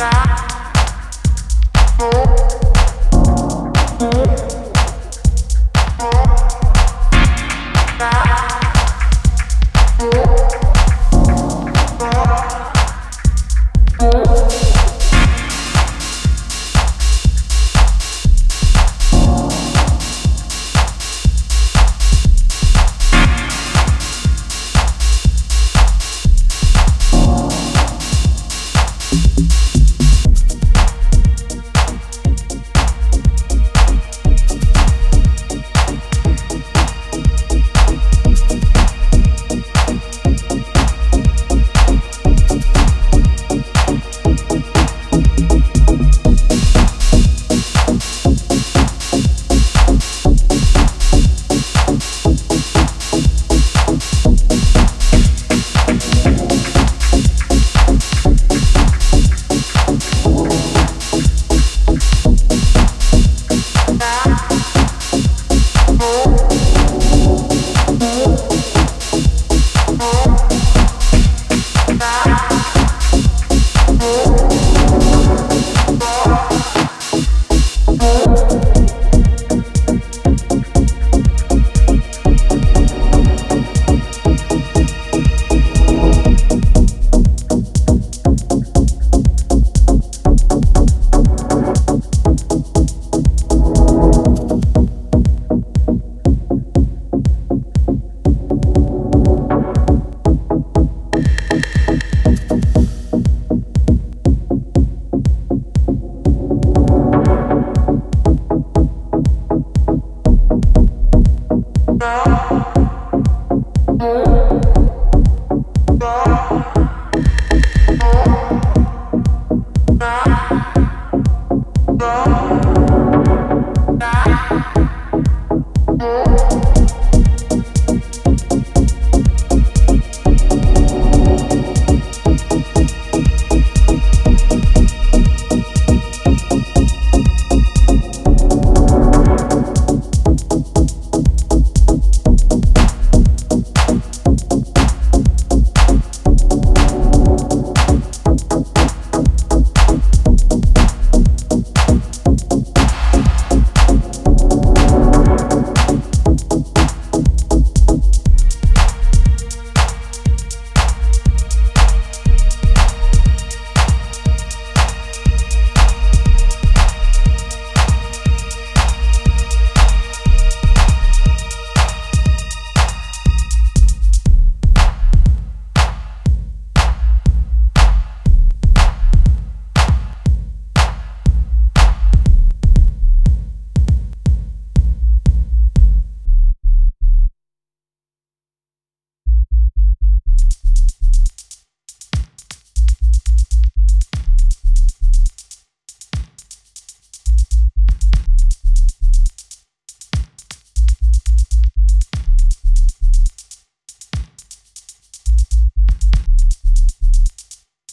far Oh.